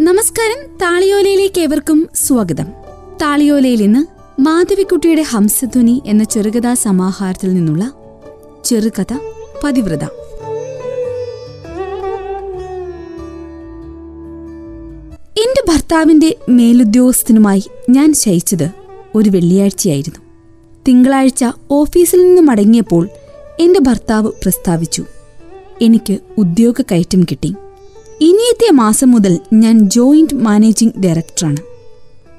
നമസ്കാരം താളിയോലയിലേക്ക് ഏവർക്കും സ്വാഗതം. താളിയോലയിൽ ഇന്ന് മാധവിക്കുട്ടിയുടെ ഹംസധ്വനി എന്ന ചെറുകഥാ സമാഹാരത്തിൽ നിന്നുള്ള ചെറുകഥ പതിവ്രത. എന്റെ ഭർത്താവിന്റെ മേലുദ്യോഗസ്ഥനുമായി ഞാൻ ശയിച്ചത് ഒരു വെള്ളിയാഴ്ചയായിരുന്നു. തിങ്കളാഴ്ച ഓഫീസിൽ നിന്ന് മടങ്ങിയപ്പോൾ എന്റെ ഭർത്താവ് പ്രസ്താവിച്ചു എനിക്ക് ഉദ്യോഗ കയറ്റം കിട്ടി. ഇനിയത്തെ മാസം മുതൽ ഞാൻ ജോയിന്റ് മാനേജിംഗ് ഡയറക്ടറാണ്.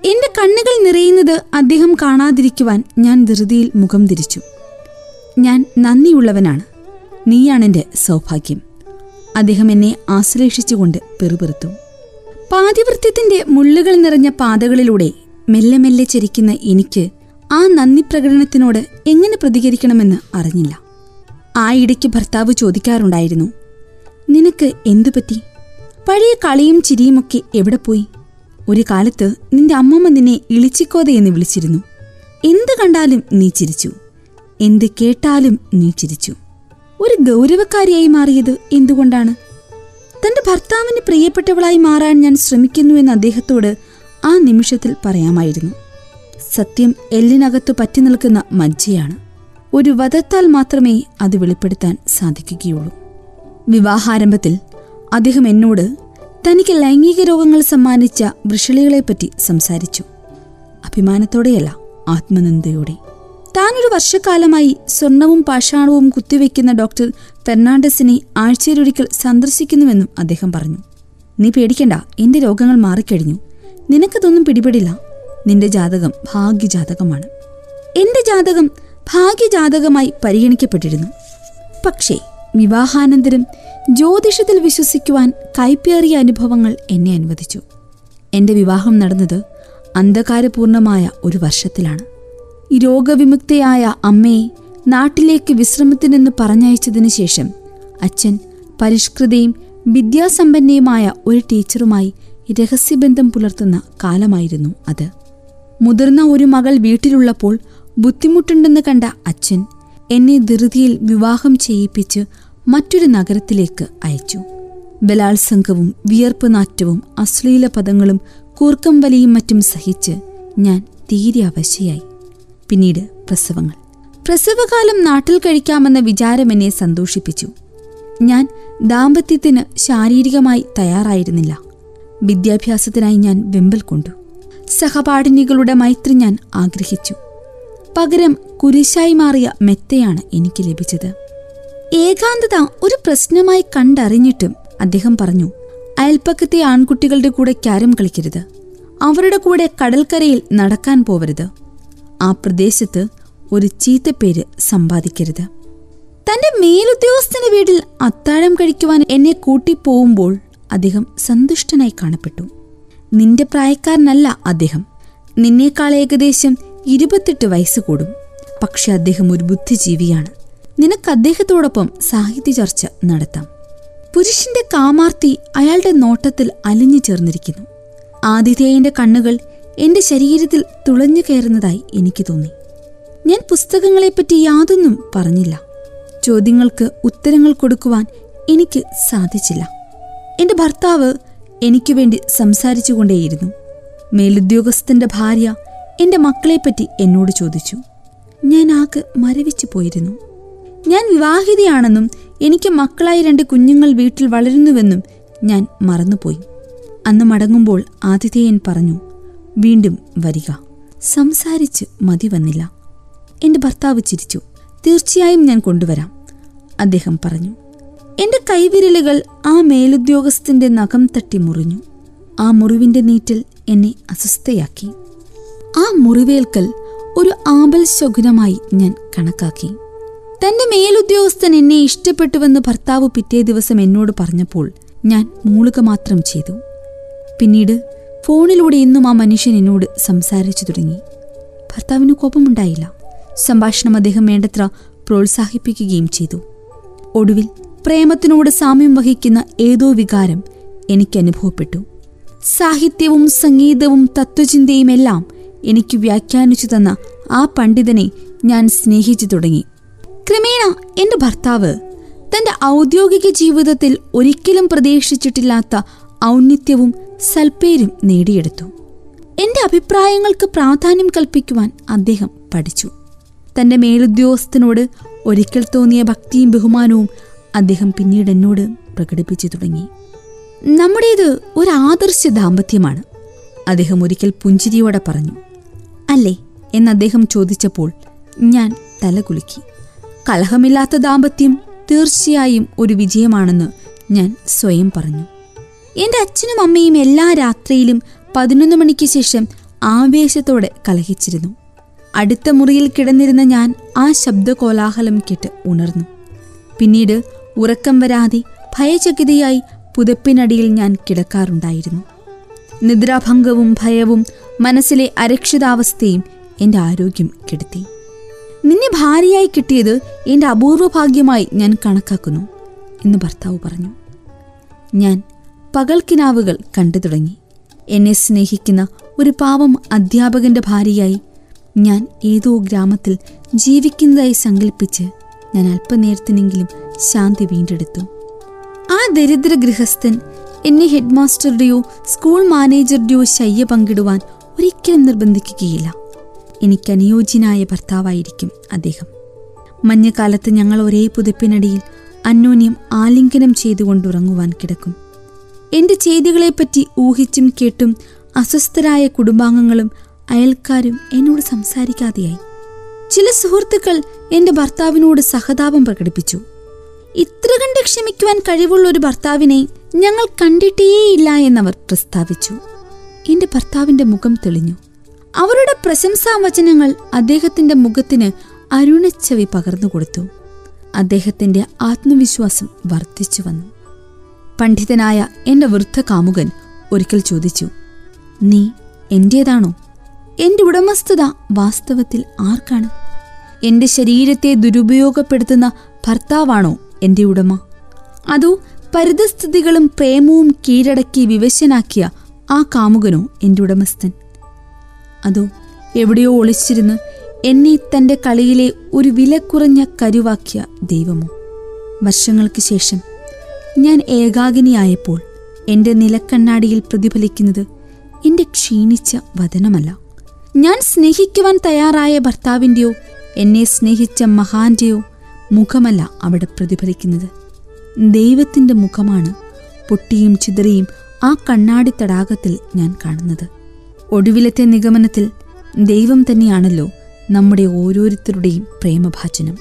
എന്റെ കണ്ണുകൾ നിറയുന്നത് അദ്ദേഹം കാണാതിരിക്കുവാൻ ഞാൻ ധൃതിയിൽ മുഖം തിരിച്ചു. ഞാൻ നന്ദിയുള്ളവനാണ്. നീയാണെന്റെ സൗഭാഗ്യം. അദ്ദേഹം എന്നെ ആശ്ലേഷിച്ചുകൊണ്ട് പെറുപെറുത്തു. പാതിവൃത്യത്തിന്റെ മുള്ളുകൾ നിറഞ്ഞ പാതകളിലൂടെ മെല്ലെ മെല്ലെ ചരിക്കുന്ന എനിക്ക് ആ നന്ദി പ്രകടനത്തിനോട് എങ്ങനെ പ്രതികരിക്കണമെന്ന് അറിഞ്ഞില്ല. ആ ഇടയ്ക്ക് ഭർത്താവ് ചോദിക്കാറുണ്ടായിരുന്നു നിനക്ക് എന്തു പറ്റി പഴയ കളിയും ചിരിയുമൊക്കെ എവിടെ പോയി? ഒരു കാലത്ത് നിന്റെ അമ്മമ്മ നിന്നെ ഇളിച്ചിക്കോതെ എന്ന് വിളിച്ചിരുന്നു. എന്ത് കണ്ടാലും നീ ചിരിച്ചു. എന്ത് കേട്ടാലും നീ ചിരിച്ചു. ഒരു ഗൗരവക്കാരിയായി മാറിയത് എന്തുകൊണ്ടാണ്? തന്റെ ഭർത്താവിന് പ്രിയപ്പെട്ടവളായി മാറാൻ ഞാൻ ശ്രമിക്കുന്നു എന്ന് അദ്ദേഹത്തോട് ആ നിമിഷത്തിൽ പറയാമായിരുന്നു. സത്യം എല്ലിനകത്ത് പറ്റി നിൽക്കുന്ന മജ്ജയാണ്. ഒരു വധത്താൽ മാത്രമേ അത് വെളിപ്പെടുത്താൻ സാധിക്കുകയുള്ളൂ. വിവാഹാരംഭത്തിൽ അദ്ദേഹം എന്നോട് തനിക്ക് ലൈംഗിക രോഗങ്ങൾ സമ്മാനിച്ച വൃഷളികളെപ്പറ്റി സംസാരിച്ചു. അഭിമാനത്തോടെയല്ല ആത്മനിന്ദയോടെ. താനൊരു വർഷക്കാലമായി സ്വർണവും പാഷാണവും കുത്തിവെക്കുന്ന ഡോക്ടർ ഫെർണാണ്ടസിനെ ആഴ്ചയിലൊരിക്കൽ സന്ദർശിക്കുന്നുവെന്നും അദ്ദേഹം പറഞ്ഞു. നീ പേടിക്കണ്ട എന്റെ രോഗങ്ങൾ മാറിക്കഴിഞ്ഞു. നിനക്കതൊന്നും പിടിപെടില്ല. നിന്റെ ജാതകം ഭാഗ്യജാതകമാണ്. എന്റെ ജാതകം ഭാഗ്യജാതകമായി പരിഗണിക്കപ്പെട്ടിരുന്നു. പക്ഷേ വിവാഹാനന്തരം ജ്യോതിഷത്തിൽ വിശ്വസിക്കുവാൻ കൈപ്പേറിയ അനുഭവങ്ങൾ എന്നെ അനുവദിച്ചു. എന്റെ വിവാഹം നടന്നത് അന്ധകാരപൂർണമായ ഒരു വർഷത്തിലാണ്. രോഗവിമുക്തയായ അമ്മയെ നാട്ടിലേക്ക് വിശ്രമത്തിനെന്ന് പറഞ്ഞയച്ചതിനു ശേഷം അച്ഛൻ പരിഷ്കൃതയും വിദ്യാസമ്പന്നയുമായ ഒരു ടീച്ചറുമായി രഹസ്യബന്ധം പുലർത്തുന്ന കാലമായിരുന്നു അത്. മുതിർന്ന ഒരു മകൾ വീട്ടിലുള്ളപ്പോൾ ബുദ്ധിമുട്ടുണ്ടെന്ന് കണ്ട അച്ഛൻ എന്നെ ധൃതിയിൽ വിവാഹം ചെയ്യിപ്പിച്ച് മറ്റൊരു നഗരത്തിലേക്ക് അയച്ചു. ബലാത്സംഗവും വിയർപ്പ് നാറ്റവും അശ്ലീല പദങ്ങളും കൂർക്കം വലിയും മറ്റും സഹിച്ച് ഞാൻ തീരെ അവശയായി. പിന്നീട് പ്രസവങ്ങൾ. പ്രസവകാലം നാട്ടിൽ കഴിക്കാമെന്ന വിചാരം എന്നെ സന്തോഷിപ്പിച്ചു. ഞാൻ ദാമ്പത്യത്തിന് ശാരീരികമായി തയ്യാറായിരുന്നില്ല. വിദ്യാഭ്യാസത്തിനായി ഞാൻ വെമ്പൽ കൊണ്ടു. സഹപാഠിനികളുടെ മൈത്രി ഞാൻ ആഗ്രഹിച്ചു. പകരം കുരിശായി മാറിയ മെത്തയാണ് എനിക്ക് ലഭിച്ചത്. ഏകാന്തത ഒരു പ്രശ്നമായി കണ്ടറിഞ്ഞിട്ടും അദ്ദേഹം പറഞ്ഞു അയൽപ്പക്കത്തെ ആൺകുട്ടികളുടെ കൂടെ ക്യാരം കളിക്കരുത്. അവരുടെ കൂടെ കടൽക്കരയിൽ നടക്കാൻ പോവരുത്. ആ പ്രദേശത്ത് ഒരു ചീത്തപ്പേര് സമ്പാദിക്കരുത്. തന്റെ മേലുദ്യോഗസ്ഥന്റെ വീട്ടിൽ അത്താഴം കഴിക്കുവാൻ എന്നെ കൂട്ടിപ്പോവുമ്പോൾ അദ്ദേഹം സന്തുഷ്ടനായി കാണപ്പെട്ടു. നിന്റെ പ്രായക്കാരനല്ല അദ്ദേഹം. നിന്നേക്കാൾ ഏകദേശം ഇരുപത്തെട്ട് വയസ്സ് കൂടും. പക്ഷെ അദ്ദേഹം ഒരു ബുദ്ധിജീവിയാണ്. നിനക്ക് അദ്ദേഹത്തോടൊപ്പം സാഹിത്യ ചർച്ച നടത്താം. പുരുഷന്റെ കാമാർത്തി അയാളുടെ നോട്ടത്തിൽ അലിഞ്ഞു ചേർന്നിരിക്കുന്നു. ആതിഥേയന്റെ കണ്ണുകൾ എന്റെ ശരീരത്തിൽ തുളഞ്ഞു കയറുന്നതായി എനിക്ക് തോന്നി. ഞാൻ പുസ്തകങ്ങളെപ്പറ്റി യാതൊന്നും പറഞ്ഞില്ല. ചോദ്യങ്ങൾക്ക് ഉത്തരങ്ങൾ കൊടുക്കുവാൻ എനിക്ക് സാധിച്ചില്ല. എന്റെ ഭർത്താവ് എനിക്ക് വേണ്ടി സംസാരിച്ചുകൊണ്ടേയിരുന്നു. മേലുദ്യോഗസ്ഥന്റെ ഭാര്യ എന്റെ മക്കളെപ്പറ്റി എന്നോട് ചോദിച്ചു. ഞാൻ ആകെ മരവിച്ചു പോയിരുന്നു. ഞാൻ വിവാഹിതയാണെന്നും എനിക്ക് മക്കളായി രണ്ട് കുഞ്ഞുങ്ങൾ വീട്ടിൽ വളരുന്നുവെന്നും ഞാൻ മറന്നുപോയി. അന്ന് മടങ്ങുമ്പോൾ ആതിഥേയൻ പറഞ്ഞു വീണ്ടും വരിക. സംസാരിച്ച് മതി വന്നില്ല. എന്റെ ഭർത്താവ് ചിരിച്ചു. തീർച്ചയായും ഞാൻ കൊണ്ടുവരാം അദ്ദേഹം പറഞ്ഞു. എന്റെ കൈവിരലുകൾ ആ മേലുദ്യോഗസ്ഥന്റെ നഖം തട്ടി മുറിഞ്ഞു. ആ മുറിവിന്റെ നീറ്റിൽ എന്നെ അസ്വസ്ഥയാക്കി. ആ മുറിവേൽക്കൽ ഒരു ആമ്പൽ ശകുനമായി ഞാൻ കണക്കാക്കി. തന്റെ മേലുദ്യോഗസ്ഥൻ എന്നെ ഇഷ്ടപ്പെട്ടുവെന്ന് ഭർത്താവ് പിറ്റേ ദിവസം എന്നോട് പറഞ്ഞപ്പോൾ ഞാൻ മൂളുക മാത്രം ചെയ്തു. പിന്നീട് ഫോണിലൂടെ ഇന്നും ആ മനുഷ്യൻ എന്നോട് സംസാരിച്ചു തുടങ്ങി. ഭർത്താവിന് കോപമുണ്ടായില്ല. സംഭാഷണം അദ്ദേഹം വേണ്ടത്ര പ്രോത്സാഹിപ്പിക്കുകയും ചെയ്തു. ഒടുവിൽ പ്രേമത്തിനോട് സാമ്യം വഹിക്കുന്ന ഏതോ വികാരം എനിക്ക് അനുഭവപ്പെട്ടു. സാഹിത്യവും സംഗീതവും തത്വചിന്തയും എല്ലാം എനിക്ക് വ്യാഖ്യാനിച്ചു തന്ന ആ പണ്ഡിതനെ ഞാൻ സ്നേഹിച്ചു തുടങ്ങി. ക്രമേണ എന്റെ ഭർത്താവ് തന്റെ ഔദ്യോഗിക ജീവിതത്തിൽ ഒരിക്കലും പ്രതീക്ഷിച്ചിട്ടില്ലാത്ത ഔന്നിത്യവും സൽപ്പേരും നേടിയെടുത്തു. എന്റെ അഭിപ്രായങ്ങൾക്ക് പ്രാധാന്യം കൽപ്പിക്കുവാൻ അദ്ദേഹം പഠിച്ചു. തന്റെ മേലുദ്യോഗസ്ഥനോട് ഒരിക്കൽ തോന്നിയ ഭക്തിയും ബഹുമാനവും അദ്ദേഹം പിന്നീട് എന്നോട് പ്രകടിപ്പിച്ചു തുടങ്ങി. നമ്മുടേത് ഒരു ആദർശ ദാമ്പത്യമാണ് അദ്ദേഹം ഒരിക്കൽ പുഞ്ചിരിയോടെ പറഞ്ഞു. അല്ലേ? എന്ന് അദ്ദേഹം ചോദിച്ചപ്പോൾ ഞാൻ തലകുലുക്കി. കലഹമില്ലാത്ത ദാമ്പത്യം തീർച്ചയായും ഒരു വിജയമാണെന്ന് ഞാൻ സ്വയം പറഞ്ഞു. എന്റെ അച്ഛനും അമ്മയും എല്ലാ രാത്രിയിലും പതിനൊന്ന് മണിക്ക് ശേഷം ആവേശത്തോടെ കലഹിച്ചിരുന്നു. അടുത്ത മുറിയിൽ കിടന്നിരുന്ന ഞാൻ ആ ശബ്ദകോലാഹലം കേട്ട് ഉണർന്നു. പിന്നീട് ഉറക്കം വരാതെ ഭയചകിതയായി പുതപ്പിനടിയിൽ ഞാൻ കിടക്കാറുണ്ടായിരുന്നു. നിദ്രാഭംഗവും ഭയവും മനസ്സിലെ അരക്ഷിതാവസ്ഥയും എന്റെ ആരോഗ്യം കെടുത്തി. നിന്നെ ഭാര്യയായി കിട്ടിയത് എന്റെ അപൂർവ ഭാഗ്യമായി ഞാൻ കണക്കാക്കുന്നു എന്ന് ഭർത്താവ് പറഞ്ഞു. ഞാൻ പകൽക്കിനാവുകൾ കണ്ടു തുടങ്ങി. എന്നെ സ്നേഹിക്കുന്ന ഒരു പാവം അധ്യാപകന്റെ ഭാര്യയായി ഞാൻ ഏതോ ഗ്രാമത്തിൽ ജീവിക്കുന്നതായി സങ്കല്പിച്ച് ഞാൻ അല്പനേരത്തിനെങ്കിലും ശാന്തി വീണ്ടെടുത്തു. ആ ദരിദ്ര ഗൃഹസ്ഥൻ എന്നെ ഹെഡ്മാസ്റ്ററുടെയോ സ്കൂൾ മാനേജറുടെയോ ശയ്യ പങ്കിടുവാൻ ഒരിക്കലും നിർബന്ധിക്കുകയില്ല. എനിക്ക് അനുയോജ്യനായ ഭർത്താവായിരിക്കും അദ്ദേഹം. മഞ്ഞക്കാലത്ത് ഞങ്ങൾ ഒരേ പുതപ്പിനടിയിൽ അന്യോന്യം ആലിംഗനം ചെയ്തുകൊണ്ടുറങ്ങുവാൻ കിടക്കും. എന്റെ ചെയ്തികളെപ്പറ്റി ഊഹിച്ചും കേട്ടും അസ്വസ്ഥരായ കുടുംബാംഗങ്ങളും അയൽക്കാരും എന്നോട് സംസാരിക്കാതെയായി. ചില സുഹൃത്തുക്കൾ എന്റെ ഭർത്താവിനോട് സഹതാപം പ്രകടിപ്പിച്ചു. ഇത്ര കണ്ട് ക്ഷമിക്കുവാൻ കഴിവുള്ള ഒരു ഭർത്താവിനെ ഞങ്ങൾ കണ്ടിട്ടേയില്ല എന്നവർ പ്രസ്താവിച്ചു. എന്റെ ഭർത്താവിന്റെ മുഖം തെളിഞ്ഞു. അവരുടെ പ്രശംസാവചനങ്ങൾ അദ്ദേഹത്തിന്റെ മുഖത്തിന് അരുണച്ചവി പകർന്നുകൊടുത്തു അദ്ദേഹത്തിന്റെ ആത്മവിശ്വാസം വർദ്ധിച്ചു വന്നു. പണ്ഡിതനായ എന്റെ വൃദ്ധ കാമുകൻ ഒരിക്കൽ ചോദിച്ചു നീ എന്റേതാണോ? എന്റെ ഉടമസ്ഥത വാസ്തവത്തിൽ ആർക്കാണ്? എന്റെ ശരീരത്തെ ദുരുപയോഗപ്പെടുത്തുന്ന ഭർത്താവാണോ എന്റെ ഉടമ? അതോ പരിതസ്ഥിതികളും പ്രേമവും കീഴടക്കി വിവശനാക്കിയ ആ കാമുകനോ എന്റെ ഉടമസ്ഥൻ. അതോ എവിടെയോ ഒളിച്ചിരുന്ന് എന്നെ തന്റെ കളിയിലെ ഒരു വില കുറഞ്ഞ കരുവാക്കിയ ദൈവമോ? വർഷങ്ങൾക്ക് ശേഷം ഞാൻ ഏകാഗിനിയായപ്പോൾ എന്റെ നിലക്കണ്ണാടിയിൽ പ്രതിഫലിക്കുന്നത് എന്റെ ക്ഷീണിച്ച വതനമല്ല ഞാൻ സ്നേഹിക്കുവാൻ തയ്യാറായ ഭർത്താവിന്റെയോ എന്നെ സ്നേഹിച്ച മഹാന്റെയോ മുഖമല്ല അവിടെ പ്രതിഫലിക്കുന്നത്. ദൈവത്തിന്റെ മുഖമാണ് പൊട്ടിയും ചിതറിയും ആ കണ്ണാടി തടാകത്തിൽ ഞാൻ കാണുന്നത്. ഒടുവിലത്തെ നിഗമനത്തിൽ ദൈവം തന്നെയാണല്ലോ നമ്മുടെ ഓരോരുത്തരുടെയും പ്രേമഭാചനം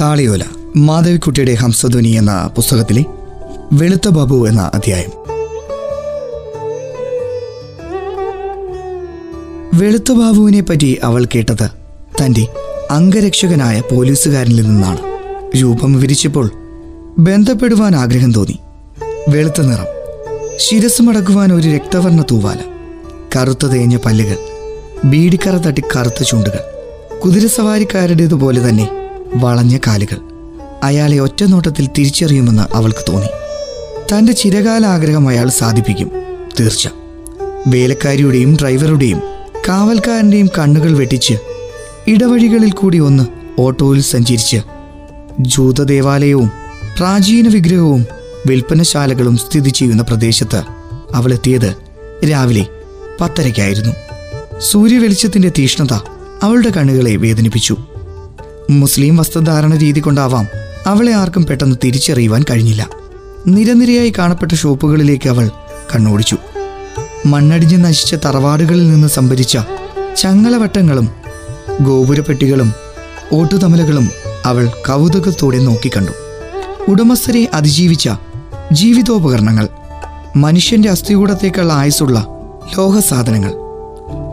താളിയോല മാധവിക്കുട്ടിയുടെ ഹംസധ്വനി എന്ന പുസ്തകത്തിലെ വെളുത്ത ബാബു എന്ന അധ്യായം. വെളുത്ത ബാബുവിനെ പറ്റി അവൾ കേട്ടത് തന്റെ അംഗരക്ഷകനായ പോലീസുകാരനിൽ നിന്നാണ് രൂപം വിവരിച്ചപ്പോൾ ബന്ധപ്പെടുവാൻ ആഗ്രഹം തോന്നി. വെളുത്ത നിറം ശിരസ് മടക്കുവാൻ ഒരു രക്തവർണ തൂവാല കറുത്ത തേഞ്ഞ പല്ലുകൾ ബീഡിക്കറ തട്ടി കറുത്ത ചുണ്ടുകൾ കുതിരസവാരിക്കാരുടേതുപോലെ തന്നെ വളഞ്ഞ കാലുകൾ. അയാളെ ഒറ്റ നോട്ടത്തിൽ തിരിച്ചറിയുമെന്ന് അവൾക്ക് തോന്നി. തന്റെ ചിരകാല ആഗ്രഹം അയാൾ സാധിപ്പിക്കും തീർച്ച. വേലക്കാരിയുടെയും ഡ്രൈവറുടെയും കാവൽക്കാരന്റെയും കണ്ണുകൾ വെട്ടിച്ച് ഇടവഴികളിൽ കൂടി ഒന്ന് ഓട്ടോയിൽ സഞ്ചരിച്ച്. ജൂതദേവാലയവും പ്രാചീന വിഗ്രഹവും വിൽപ്പനശാലകളും സ്ഥിതി ചെയ്യുന്ന പ്രദേശത്ത് അവൾ എത്തിയത് രാവിലെ പത്തരയ്ക്കായിരുന്നു. സൂര്യവെളിച്ചത്തിന്റെ തീഷ്ണത അവളുടെ കണ്ണുകളെ വേദനിപ്പിച്ചു. മുസ്ലിം വസ്ത്രധാരണ രീതി കൊണ്ടാവാം അവളെ ആർക്കും പെട്ടെന്ന് തിരിച്ചറിയുവാൻ കഴിഞ്ഞില്ല. നിരനിരയായി കാണപ്പെട്ട ഷോപ്പുകളിലേക്ക് അവൾ കണ്ണോടിച്ചു. മണ്ണടിഞ്ഞ് നശിച്ച തറവാടുകളിൽ നിന്ന് സംഭരിച്ച ചങ്ങലവട്ടങ്ങളും ഗോപുരപ്പെട്ടികളും ഓട്ടുതമലകളും അവൾ കൗതുകത്തോടെ നോക്കിക്കണ്ടു. ഉടമസ്ഥരെ അതിജീവിച്ച ജീവിതോപകരണങ്ങൾ മനുഷ്യന്റെ അസ്ഥികൂടത്തേക്കുള്ള ആയുസുള്ള ലോഹസാധനങ്ങൾ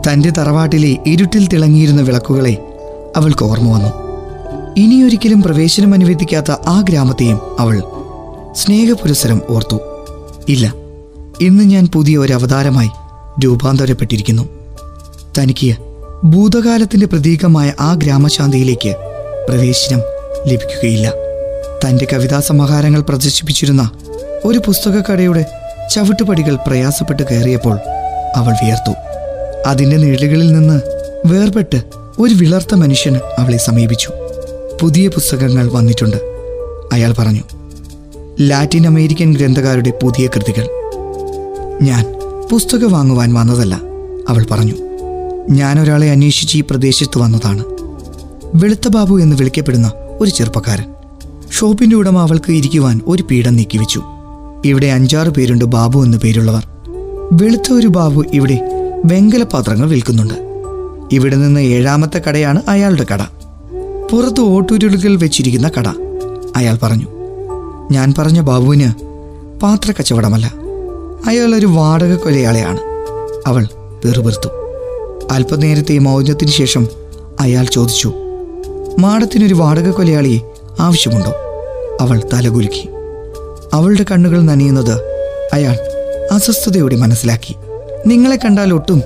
തന്റെ തറവാട്ടിലെ ഇരുട്ടിൽ തിളങ്ങിയിരുന്ന വിളക്കുകളെ അവൾക്ക് ഓർമ്മ വന്നു. ഇനിയൊരിക്കലും പ്രവേശനം അനുവദിക്കാത്ത ആ ഗ്രാമത്തെയും അവൾ സ്നേഹപുരസരം ഓർത്തു. ഇല്ല ഇന്ന് ഞാൻ പുതിയ ഒരു അവതാരമായി രൂപാന്തരപ്പെട്ടിരിക്കുന്നു. തനിക്ക് ഭൂതകാലത്തിന്റെ പ്രതീകമായ ആ ഗ്രാമശാന്തിയിലേക്ക് പ്രവേശനം ലഭിക്കുകയില്ല. തന്റെ കവിതാ സമാഹാരങ്ങൾ പ്രദർശിപ്പിച്ചിരുന്ന ഒരു പുസ്തകക്കടയുടെ ചവിട്ടുപടികൾ പ്രയാസപ്പെട്ട് കയറിയപ്പോൾ അവൾ വിയർത്തു. അതിന്റെ നിഴലുകളിൽ നിന്ന് വേർപെട്ട് ഒരു വിളർത്ത മനുഷ്യൻ അവളെ സമീപിച്ചു. പുതിയ പുസ്തകങ്ങൾ വന്നിട്ടുണ്ട്. അയാൾ പറഞ്ഞു ലാറ്റിൻ അമേരിക്കൻ ഗ്രന്ഥകാരുടെ പുതിയ കൃതികൾ. ഞാൻ പുസ്തകം വാങ്ങുവാൻ വന്നതല്ല അവൾ പറഞ്ഞു. ഞാൻ ഒരാളെ അന്വേഷിച്ച് ഈ പ്രദേശത്ത് വന്നതാണ്. വെളുത്ത ബാബു എന്ന് വിളിക്കപ്പെടുന്ന ഒരു ചെറുപ്പക്കാരൻ. ഷോപ്പിന്റെ ഉടമ അവൾക്ക് ഇരിക്കുവാൻ ഒരു പീഠം നീക്കിവെച്ചു. ഇവിടെ അഞ്ചാറ് പേരുണ്ട് ബാബു എന്നു പേരുള്ളവർ. വെളുത്ത ഒരു ബാബു ഇവിടെ വെങ്കല പാത്രങ്ങൾ വിൽക്കുന്നുണ്ട്. ഇവിടെ നിന്ന് ഏഴാമത്തെ കടയാണ് അയാളുടെ കട. പുറത്ത് ഓട്ടുരുളുകൾ വെച്ചിരിക്കുന്ന കട അയാൾ പറഞ്ഞു. ഞാൻ പറഞ്ഞ ബാബുവിന് പാത്ര കച്ചവടമല്ല അയാൾ ഒരു വാടക കൊലയാളിയാണ് അവൾ വെറുപെറുത്തു അല്പനേരത്തെ മൗനത്തിന് ശേഷം അയാൾ ചോദിച്ചു മാടത്തിനൊരു വാടക കൊലയാളി ആവശ്യമുണ്ടോ? അവൾ തലകുലുക്കി. അവളുടെ കണ്ണുകൾ നനയുന്നത് അയാൾ അസ്വസ്ഥതയോടെ മനസ്സിലാക്കി. നിങ്ങളെ കണ്ടാൽ ഒട്ടും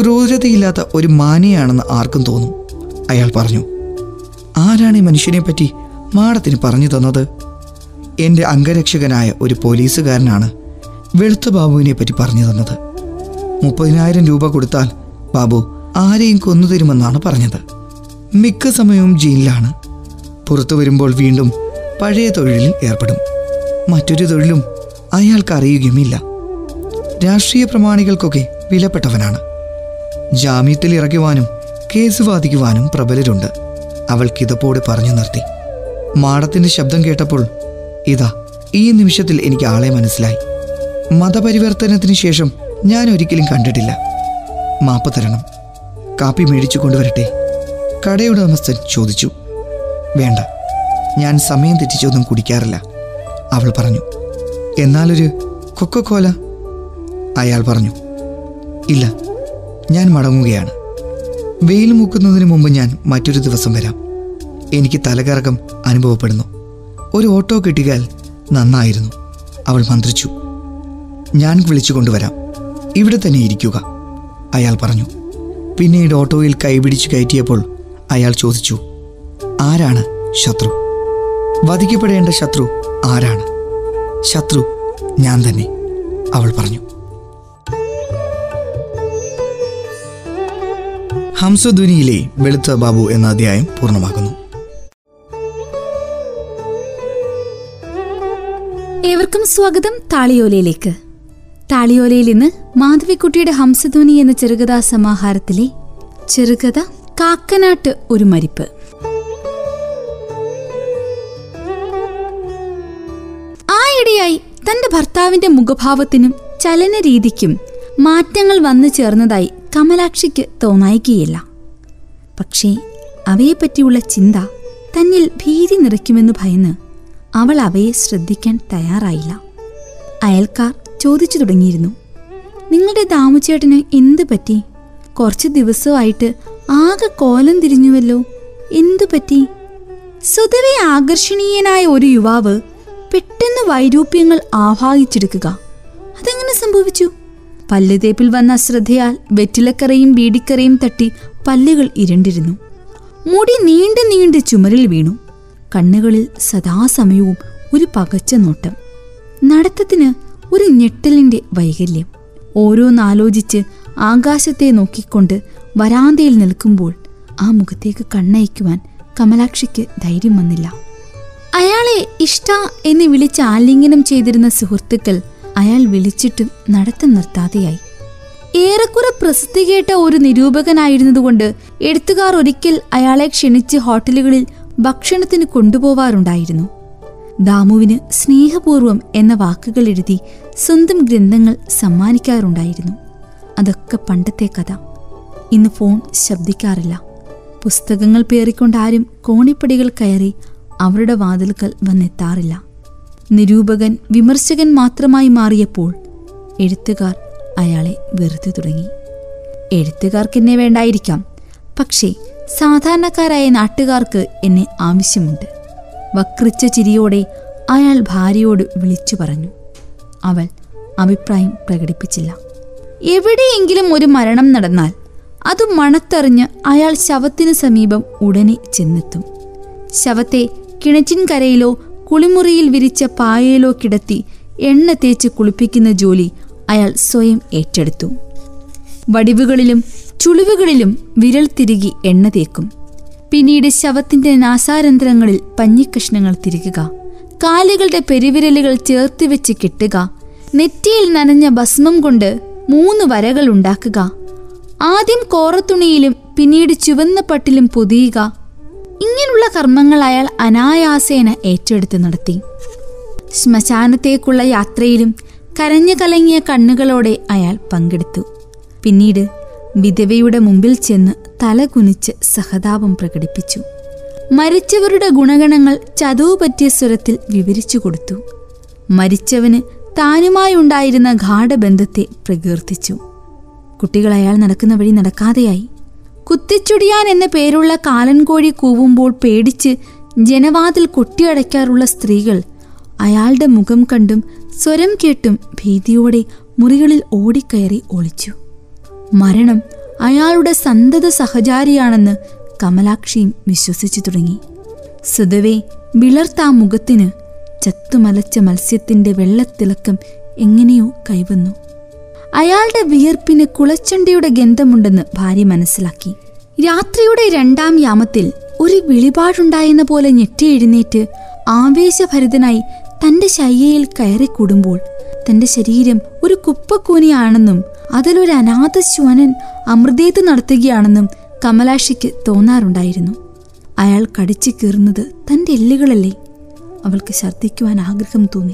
ക്രൂരതയില്ലാത്ത ഒരു മാനിയാണെന്ന് ആർക്കും തോന്നും അയാൾ പറഞ്ഞു. ആരാണ് ഈ മനുഷ്യനെ പറ്റി മാടത്തിന് പറഞ്ഞു തന്നത്? എന്റെ അംഗരക്ഷകനായ ഒരു പോലീസുകാരനാണ് വെളുത്ത ബാബുവിനെ പറ്റി പറഞ്ഞു തന്നത്. മുപ്പതിനായിരം രൂപ കൊടുത്താൽ ബാബു ആരെയും കൊന്നു തരുമെന്നാണ് പറഞ്ഞത്. മിക്ക സമയവും ജയിലിലാണ്. പുറത്തു വരുമ്പോൾ വീണ്ടും പഴയ തൊഴിലിൽ ഏർപ്പെടും. മറ്റൊരു തൊഴിലും അയാൾക്ക് അറിയുകയുമില്ല. രാഷ്ട്രീയ പ്രമാണികൾക്കൊക്കെ വിലപ്പെട്ടവനാണ്. ജാമ്യത്തിൽ ഇറക്കുവാനും കേസ് വാദിക്കുവാനും പ്രബലരുണ്ട്. അവൾ കിതപ്പോടെ പറഞ്ഞു നിർത്തി. മാടത്തിന്റെ ശബ്ദം കേട്ടപ്പോൾ ഇതാ ഈ നിമിഷത്തിൽ എനിക്ക് ആളെ മനസ്സിലായി. മതപരിവർത്തനത്തിന് ശേഷം ഞാൻ ഒരിക്കലും കണ്ടിട്ടില്ല. മാപ്പ് തരണം. കാപ്പി മേടിച്ചു കൊണ്ടുവരട്ടെ. കടയുടമസ്ഥൻ ചോദിച്ചു. വേണ്ട ഞാൻ സമയം തെറ്റിച്ചൊന്നും കുടിക്കാറില്ല അവൾ പറഞ്ഞു. എന്നാലൊരു കൊക്കക്കോല? അയാൾ പറഞ്ഞു. ഇല്ല ഞാൻ മടങ്ങുകയാണ്. വെയിൽ മുക്കുന്നതിന് മുമ്പ് ഞാൻ മറ്റൊരു ദിവസം വരാം. എനിക്ക് തലകറക്കം അനുഭവപ്പെടുന്നു. ഒരു ഓട്ടോ കിട്ടിയാൽ നന്നായിരുന്നു അവൾ മന്ത്രിച്ചു. ഞാൻ വിളിച്ചു കൊണ്ടുവരാം. ഇവിടെ തന്നെ ഇരിക്കുക. അയാൾ പറഞ്ഞു. പിന്നീട് ഓട്ടോയിൽ കൈപിടിച്ച് കയറ്റിയപ്പോൾ അയാൾ ചോദിച്ചു ആരാണ് ശത്രു? വധിക്കപ്പെടേണ്ട ശത്രു ആരാണ്? ശത്രു ഞാൻ തന്നെ അവൾ പറഞ്ഞു. ഹംസധ്വനിയിലെ വെളുത്ത ബാബു എന്ന അധ്യായം പൂർണമാകുന്നു ഏവർക്കും സ്വാഗതം താളിയോലയിലേക്ക്. താളിയോലയിൽ ഇന്ന് മാധവിക്കുട്ടിയുടെ ഹംസധ്വനി എന്ന ചെറുകഥാ സമാഹാരത്തിലെ ചെറുകഥ കാക്കനാട്ട് ഒരു മരിപ്പ്. ആയിടെയായി തന്റെ ഭർത്താവിന്റെ മുഖഭാവത്തിനും ചലനരീതിക്കും മാറ്റങ്ങൾ വന്നു ചേർന്നതായി കമലാക്ഷിക്ക് തോന്നായിക്കുകയില്ല പക്ഷേ അവയെപ്പറ്റിയുള്ള ചിന്ത തന്നിൽ ഭീതി നിറയ്ക്കുമെന്ന് ഭയന്ന് അവൾ അവയെ ശ്രദ്ധിക്കാൻ തയ്യാറായില്ല. അയൽക്കാർ ചോദിച്ചു തുടങ്ങിയിരുന്നു. നിങ്ങളുടെ ദാമുച്ചേട്ടന് എന്തു പറ്റി? കുറച്ച് ദിവസമായിട്ട് ആകെ കോലം തിരിഞ്ഞുവല്ലോ. എന്തു പറ്റി? സ്വതവേ ആകർഷണീയനായ ഒരു യുവാവ് പെട്ടെന്ന് വൈരൂപ്യങ്ങൾ ആവാഹിച്ചെടുക്കുക. അതെങ്ങനെ സംഭവിച്ചു? പല്ലുതേപ്പിൽ വന്ന അശ്രദ്ധയാൽ വെറ്റിലക്കറയും ബീഡിക്കറയും തട്ടി പല്ലുകൾ ഇരണ്ടിരുന്നു. മുടി നീണ്ടു നീണ്ട് ചുമരിൽ വീണു. കണ്ണുകളിൽ സദാസമയവും ഒരു പകച്ച നോട്ടം. നടത്തത്തിന് ഒരു ഞെട്ടലിന്റെ വൈകല്യം. ഓരോന്നാലോചിച്ച് ആകാശത്തെ നോക്കിക്കൊണ്ട് വരാന്തയിൽ നിൽക്കുമ്പോൾ ആ മുഖത്തേക്ക് കണ്ണയക്കുവാൻ കമലാക്ഷിക്ക് ധൈര്യം വന്നില്ല. അയാളെ ഇഷ്ട എന്ന് വിളിച്ച് ആലിംഗനം ചെയ്തിരുന്ന സുഹൃത്തുക്കൾ അയാൾ വിളിച്ചിട്ടും നടത്തം നിർത്താതെയായി. ഏറെക്കുറെ പ്രസിദ്ധി കേട്ട ഒരു നിരൂപകനായിരുന്നതുകൊണ്ട് എഴുത്തുകാർ ഒരിക്കൽ അയാളെ ക്ഷണിച്ച് ഹോട്ടലുകളിൽ ഭക്ഷണത്തിന് കൊണ്ടുപോവാറുണ്ടായിരുന്നു. ദാമുവിന് സ്നേഹപൂർവം എന്ന വാക്കുകൾ എഴുതി സ്വന്തം ഗ്രന്ഥങ്ങൾ സമ്മാനിക്കാറുണ്ടായിരുന്നു. അതൊക്കെ പണ്ടത്തെ കഥ. ഇന്ന് ഫോൺ ശബ്ദിക്കാറില്ല. പുസ്തകങ്ങൾ പേറിക്കൊണ്ട് ആരും കോണിപ്പടികൾ കയറി അവരുടെ വാതിൽക്കൽ വന്നെത്താറില്ല. നിരൂപകൻ വിമർശകൻ മാത്രമായി മാറിയപ്പോൾ എഴുത്തുകാർ അയാളെ വെറുതെ തുടങ്ങി. എഴുത്തുകാർക്ക് എന്നെ വേണ്ടായിരിക്കാം. പക്ഷേ സാധാരണക്കാരായ നാട്ടുകാർക്ക് എന്നെ ആവശ്യമുണ്ട്. വക്രിച്ച ചിരിയോടെ അയാൾ ഭാര്യയോട് വിളിച്ചു പറഞ്ഞു. അവൾ അഭിപ്രായം പ്രകടിപ്പിച്ചില്ല. എവിടെയെങ്കിലും ഒരു മരണം നടന്നാൽ അത് മണത്തറിഞ്ഞ് അയാൾ ശവത്തിന് സമീപം ഉടനെ ചെന്നെത്തും. ശവത്തെ കിണറ്റിൻകരയിലോ കുളിമുറിയിൽ വിരിച്ച പായയിലോ കിടത്തി എണ്ണ തേച്ച് കുളിപ്പിക്കുന്ന ജോലി അയാൾ സ്വയം ഏറ്റെടുത്തു. വടിവുകളിലും ചുളിവുകളിലും വിരൽ തിരുകി എണ്ണ തേക്കും. പിന്നീട് ശവത്തിന്റെ നാസാരന്ധ്രങ്ങളിൽ പഞ്ഞിക്കഷ്ണങ്ങൾ തിരുകുക. കാലുകളുടെ പെരുവിരലുകൾ ചേർത്ത് വെച്ച് കെട്ടുക. നെറ്റിയിൽ നനഞ്ഞ ഭസ്മം കൊണ്ട് മൂന്ന് വരകൾ ഉണ്ടാക്കുക. ആദ്യം കോറത്തുണിയിലും പിന്നീട് ചുവന്ന പട്ടിലും പൊതിയുക. ഇങ്ങനെയുള്ള കർമ്മങ്ങൾ അയാൾ അനായാസേന ഏറ്റെടുത്ത് നടത്തി. ശ്മശാനത്തേക്കുള്ള യാത്രയിലും കരഞ്ഞു കലങ്ങിയ കണ്ണുകളോടെ അയാൾ പങ്കെടുത്തു. പിന്നീട് വിധവയുടെ മുമ്പിൽ ചെന്ന് തല കുനിച്ച് സഹതാപം പ്രകടിപ്പിച്ചു. മരിച്ചവരുടെ ഗുണഗണങ്ങൾ ചതുവ് പറ്റിയ സ്വരത്തിൽ വിവരിച്ചു കൊടുത്തു. മരിച്ചവന് താനുമായുണ്ടായിരുന്ന ഗാഠബന്ധത്തെ പ്രകീർത്തിച്ചു. കുട്ടികൾ അയാൾ നടക്കുന്ന വഴി നടക്കാതെയായി. കുത്തിച്ചുടിയാൻ എന്ന പേരുള്ള കാലൻകോഴി കൂവുമ്പോൾ പേടിച്ച് ജനവാതിൽ കൊട്ടിയടയ്ക്കാറുള്ള സ്ത്രീകൾ അയാളുടെ മുഖം കണ്ടും സ്വരം കേട്ടും ഭീതിയോടെ മുറികളിൽ ഓടിക്കയറി ഒളിച്ചു. മരണം അയാളുടെ സന്തത സഹചാരിയാണെന്ന് കമലാക്ഷിയും വിശ്വസിച്ചു തുടങ്ങി. സ്വതവേ വിളർത്താ മുഖത്തിന് ചത്തുമലച്ച മത്സ്യത്തിന്റെ വെള്ളത്തിളക്കം എങ്ങനെയോ കൈവന്നു. അയാളുടെ വിയർപ്പിന് കുളച്ചണ്ടയുടെ ഗന്ധമുണ്ടെന്ന് ഭാര്യ മനസ്സിലാക്കി. രാത്രിയുടെ രണ്ടാം യാമത്തിൽ ഒരു വിളിപാടുണ്ടായെന്ന പോലെ ഞെട്ടി എഴുന്നേറ്റ് ആവേശഭരിതനായി തന്റെ ശയ്യയിൽ കയറിക്കൂടുമ്പോൾ തന്റെ ശരീരം ഒരു കുപ്പക്കൂനിയാണെന്നും അതിലൊരു അനാഥ ശ്വനൻ അമൃതേത് നടത്തുകയാണെന്നും കമലാക്ഷിക്ക് തോന്നാറുണ്ടായിരുന്നു. അയാൾ കടിച്ചു കീറുന്നത് തന്റെ എല്ലുകളല്ലേ? അവൾക്ക് ഛർദ്ദിക്കുവാൻ ആഗ്രഹം തോന്നി.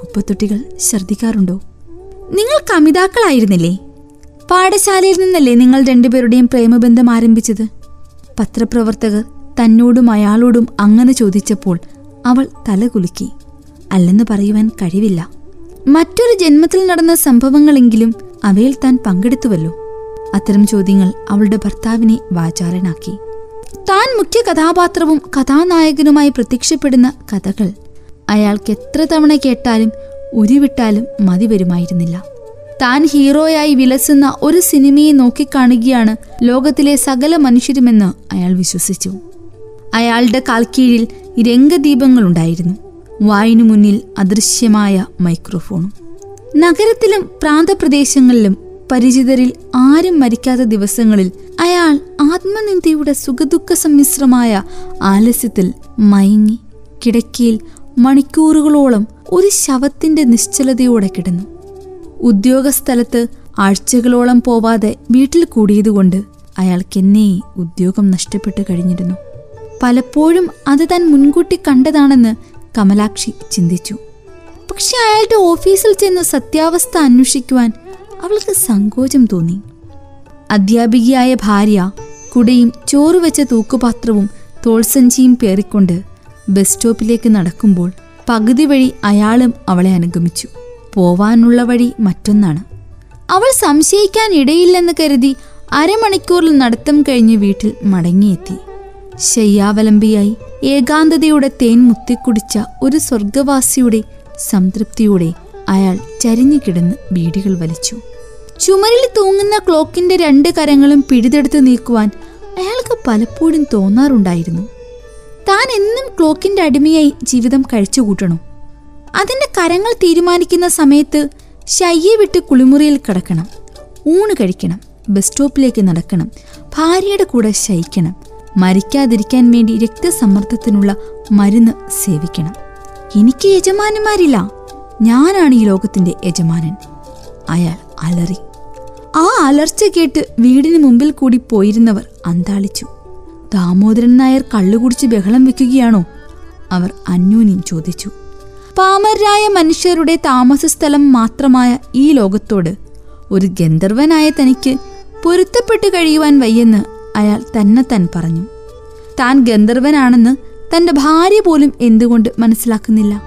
കുപ്പത്തൊട്ടികൾ ഛർദ്ദിക്കാറുണ്ടോ? നിങ്ങൾ കമിതാക്കളായിരുന്നില്ലേ പാഠശാലയിൽ നിന്നല്ലേ നിങ്ങൾ രണ്ടുപേരുടെയും പ്രേമബന്ധം ആരംഭിച്ചത്? പത്രപ്രവർത്തകർ തന്നോടും അയാളോടും അങ്ങനെ ചോദിച്ചപ്പോൾ അവൾ തലകുലുക്കി. അല്ലെന്ന് പറയുവാൻ കഴിവില്ല. മറ്റൊരു ജന്മത്തിൽ നടന്ന സംഭവങ്ങളെങ്കിലും അവയിൽ താൻ പങ്കെടുത്തുവല്ലോ. അത്തരം ചോദ്യങ്ങൾ അവളുടെ ഭർത്താവിനെ വാചാലനാക്കി. താൻ മുഖ്യ കഥാപാത്രവും കഥാനായകനുമായി പ്രത്യക്ഷപ്പെടുന്ന കഥകൾ അയാൾക്ക് എത്ര തവണ കേട്ടാലും ഉരുവിട്ടാലും മതി വരുമായിരുന്നില്ല. താൻ ഹീറോയായി വിലസുന്ന ഒരു സിനിമയെ നോക്കിക്കാണുകയാണ് ലോകത്തിലെ സകല മനുഷ്യരുമെന്ന് അയാൾ വിശ്വസിച്ചു. അയാളുടെ കാൽക്കീഴിൽ രംഗദീപങ്ങളുണ്ടായിരുന്നു. വായിനു മുന്നിൽ അദൃശ്യമായ മൈക്രോഫോണും. നഗരത്തിലും പ്രാന്തപ്രദേശങ്ങളിലും പരിചിതരിൽ ആരും മരിക്കാത്ത ദിവസങ്ങളിൽ അയാൾ ആത്മനിന്ദയുടെ സുഖദുഃഖ സമ്മിശ്രമായ ആലസ്യത്തിൽ മയങ്ങി കിടക്കയിൽ മണിക്കൂറുകളോളം ഒരു ശവത്തിന്റെ നിശ്ചലതയോടെ കിടന്നു. ഉദ്യോഗസ്ഥലത്ത് ആഴ്ചകളോളം പോവാതെ വീട്ടിൽ കൂടിയതുകൊണ്ട് അയാൾക്കെന്നെ ഉദ്യോഗം നഷ്ടപ്പെട്ടു കഴിഞ്ഞിരുന്നു. പലപ്പോഴും അത് താൻ മുൻകൂട്ടി കണ്ടതാണെന്ന് കമലാക്ഷി ചിന്തിച്ചു. പക്ഷെ അയാളുടെ ഓഫീസിൽ ചെന്ന് സത്യാവസ്ഥ അന്വേഷിക്കുവാൻ അവൾക്ക് സങ്കോചം തോന്നി. അധ്യാപികയായ ഭാര്യ കുടയും ചോറ് വെച്ച തൂക്കുപാത്രവും തോൾസഞ്ചിയും പേറിക്കൊണ്ട് ബസ് സ്റ്റോപ്പിലേക്ക് നടക്കുമ്പോൾ പകുതി വഴി അയാളും അവളെ അനുഗമിച്ചു. പോവാനുള്ള വഴി മറ്റൊന്നാണ്. അവൾ സംശയിക്കാൻ ഇടയില്ലെന്ന് കരുതി അരമണിക്കൂറിൽ നടത്തം കഴിഞ്ഞ് വീട്ടിൽ മടങ്ങിയെത്തി. ശയ്യാവലംബിയായി ഏകാന്തതയുടെ തേൻ മുത്തിക്കുടിച്ച ഒരു സ്വർഗവാസിയുടെ സംതൃപ്തിയോടെ അയാൾ ചരിഞ്ഞു കിടന്ന് ബീഡികൾ വലിച്ചു. ചുമരിൽ തൂങ്ങുന്ന ക്ലോക്കിന്റെ രണ്ട് കരങ്ങളും പിടിതെടുത്ത് നീക്കുവാൻ അയാൾക്ക് പലപ്പോഴും തോന്നാറുണ്ടായിരുന്നു. താൻ എന്നും ക്ലോക്കിന്റെ അടിമയായി ജീവിതം കഴിച്ചുകൂട്ടണം. അതിന്റെ കരങ്ങൾ തീരുമാനിക്കുന്ന സമയത്ത് ശയ്യെ വിട്ട് കുളിമുറിയിൽ കിടക്കണം. ഊണ് കഴിക്കണം. ബസ് സ്റ്റോപ്പിലേക്ക് നടക്കണം. ഭാര്യയുടെ കൂടെ ശയിക്കണം. മരിക്കാതിരിക്കാൻ വേണ്ടി രക്തസമ്മർദ്ദത്തിനുള്ള മരുന്ന് സേവിക്കണം. എനിക്ക് യജമാനന്മാരില്ല. ഞാനാണ് ഈ ലോകത്തിന്റെ യജമാനൻ. അയാൾ അലറി. ആ അലർച്ച കേട്ട് വീടിന് മുമ്പിൽ കൂടി പോയിരുന്നവർ അന്താളിച്ചു. ദാമോദരൻ നായർ കള്ളുകുടിച്ച് ബഹളം വെക്കുകയാണോ? അവർ അന്യോന്യം ചോദിച്ചു. പാമരായ മനുഷ്യരുടെ താമസസ്ഥലം മാത്രമായ ഈ ലോകത്തോട് ഒരു ഗന്ധർവനായ തനിക്ക് പൊരുത്തപ്പെട്ടു കഴിയുവാൻ വയ്യെന്ന് അയാൾ തന്നെത്താൻ പറഞ്ഞു. താൻ ഗന്ധർവനാണെന്ന് തന്റെ ഭാര്യ പോലും എന്തുകൊണ്ട് മനസ്സിലാക്കുന്നില്ല.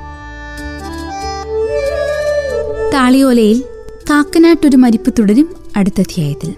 താളിയോലയിൽ കാക്കനാട്ടൊരു മരിപ്പ് തുടരും. അടുത്ത അധ്യായത്തിൽ.